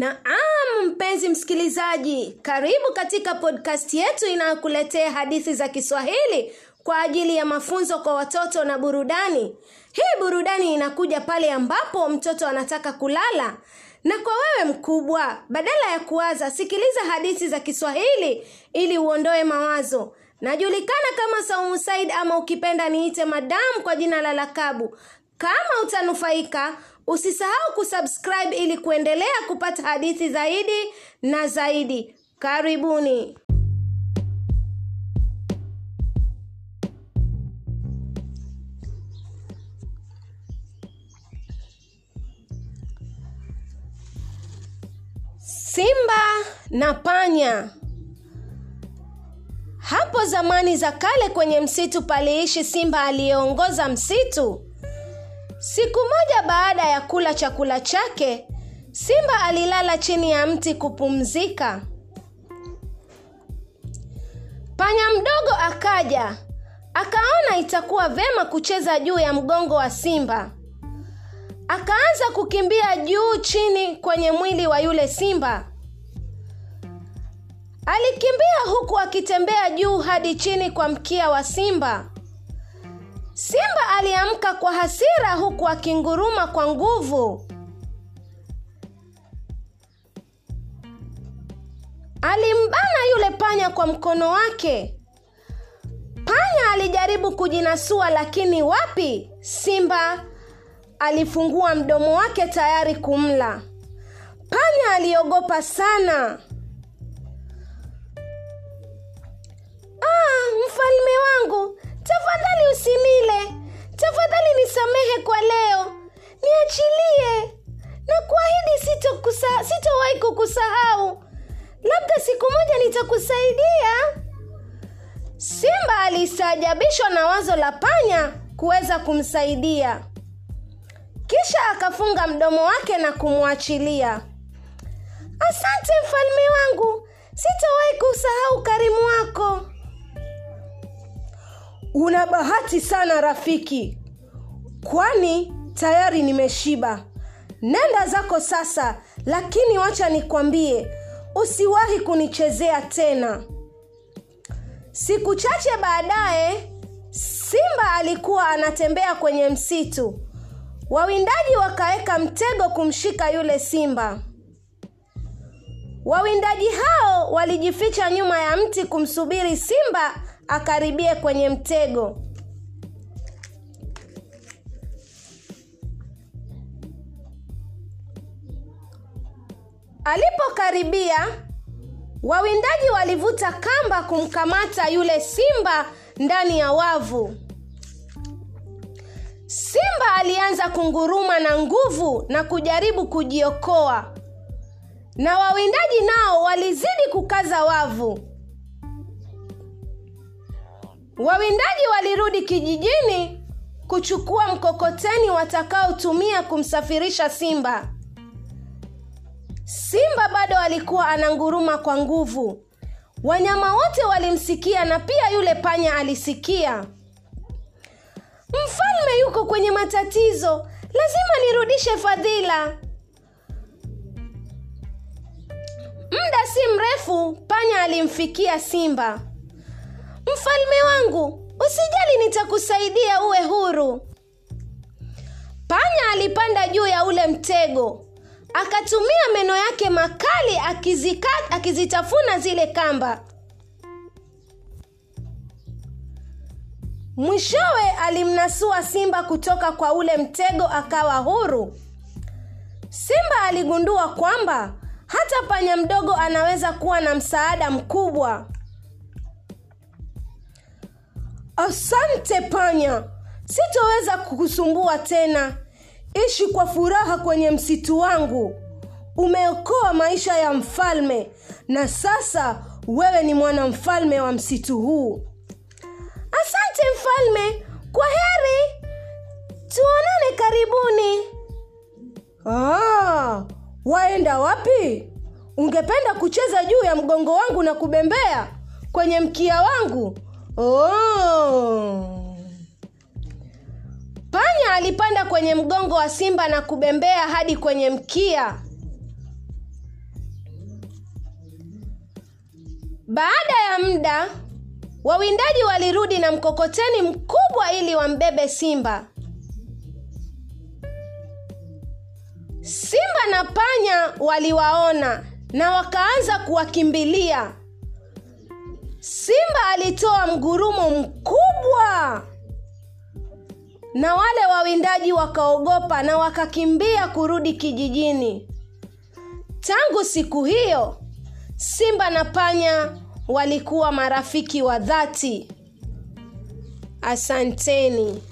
Naam, mpenzi msikilizaji, karibu katika podcast yetu inayokuletea hadithi za Kiswahili kwa ajili ya mafunzo kwa watoto na burudani. Hii burudani inakuja pale ambapo mtoto anataka kulala. Na kwa wewe mkubwa, badala ya kuwaza, sikiliza hadithi za Kiswahili ili uondoe mawazo. Najulikana kama Saumu Said ama ukipenda niite Madamu kwa jina la lakabu. Kama utanufaika, usisahau kusubscribe ili kuendelea kupata hadithi zaidi na zaidi. Karibuni. Simba na panya. Hapo zamani za kale kwenye msitu paliishi simba aliyeongoza msitu. Siku moja baada ya kula chakula chake, simba alilala chini ya mti kupumzika. Panya mdogo akaja, akaona itakuwa vema kucheza juu ya mgongo wa simba. Akaanza kukimbia juu chini kwenye mwili wa yule simba. Alikimbia huku akitembea juu hadi chini kwa mkia wa simba. Simba aliamka kwa hasira huku akinguruma kwa nguvu. Alimbana yule panya kwa mkono wake. Panya alijaribu kujinasua lakini wapi? Simba alifungua mdomo wake tayari kumla. Panya aliogopa sana. Nitakusaidia. Simba alistaajabishwa na wazo la panya kuweza kumsaidia. Kisha akafunga mdomo wake na kumwachilia. Asante mfalme wangu, sitawahi kusahau ukarimu wako. Una bahati sana rafiki, kwani tayari nimeshiba. Nenda zako sasa, lakini wacha nikwambie, usiwahi kunichezea tena. Siku chache baadaye, simba alikuwa anatembea kwenye msitu. Wawindaji wakaweka mtego kumshika yule simba. Wawindaji hao walijificha nyuma ya mti kumsubiri simba akaribie kwenye mtego. Alipokaribia, wawindaji walivuta kamba kumkamata yule simba ndani ya wavu. Simba alianza kunguruma na nguvu na kujaribu kujiokoa, na wawindaji nao walizidi kukaza wavu. Wawindaji walirudi kijijini kuchukua mkokoteni watakaotumia kumsafirisha simba. Simba bado alikuwa ananguruma kwa nguvu. Wanyama wote walimsikia na pia yule panya alisikia. Mfalme yuko kwenye matatizo, lazima nirudishe fadhila. Muda si mrefu, panya alimfikia simba. Mfalme wangu, usijali, nitakusaidia uwe huru. Panya alipanda juu ya ule mtego, akatumia meno yake makali akizika, akizitafuna zile kamba. Mwishowe alimnasua simba kutoka kwa ule mtego akawa huru. Simba aligundua kwamba hata panya mdogo anaweza kuwa na msaada mkubwa. Asante panya, sitoweza kukusumbua tena. Ishi kwa furaha kwenye msitu wangu. Umeokoa maisha ya mfalme na sasa wewe ni mwanamfalme wa msitu huu. Asante mfalme, kwa heri, tuonane karibuni. Ah, waenda wapi? Ungependa kucheza juu ya mgongo wangu na kubembea kwenye mkia wangu? Oh. Samia alipanda kwenye mgongo wa simba na kubembea hadi kwenye mkia. Baada ya muda, wawindaji walirudi na mkokoteni mkubwa ili wambebe simba. Simba na panya waliwaona na wakaanza kuwakimbilia. Simba alitoa mgurumo mkubwa na wale wawindaji wakaogopa na wakakimbia kurudi kijijini. Tangu siku hiyo, simba na panya walikuwa marafiki wa dhati. Asanteni.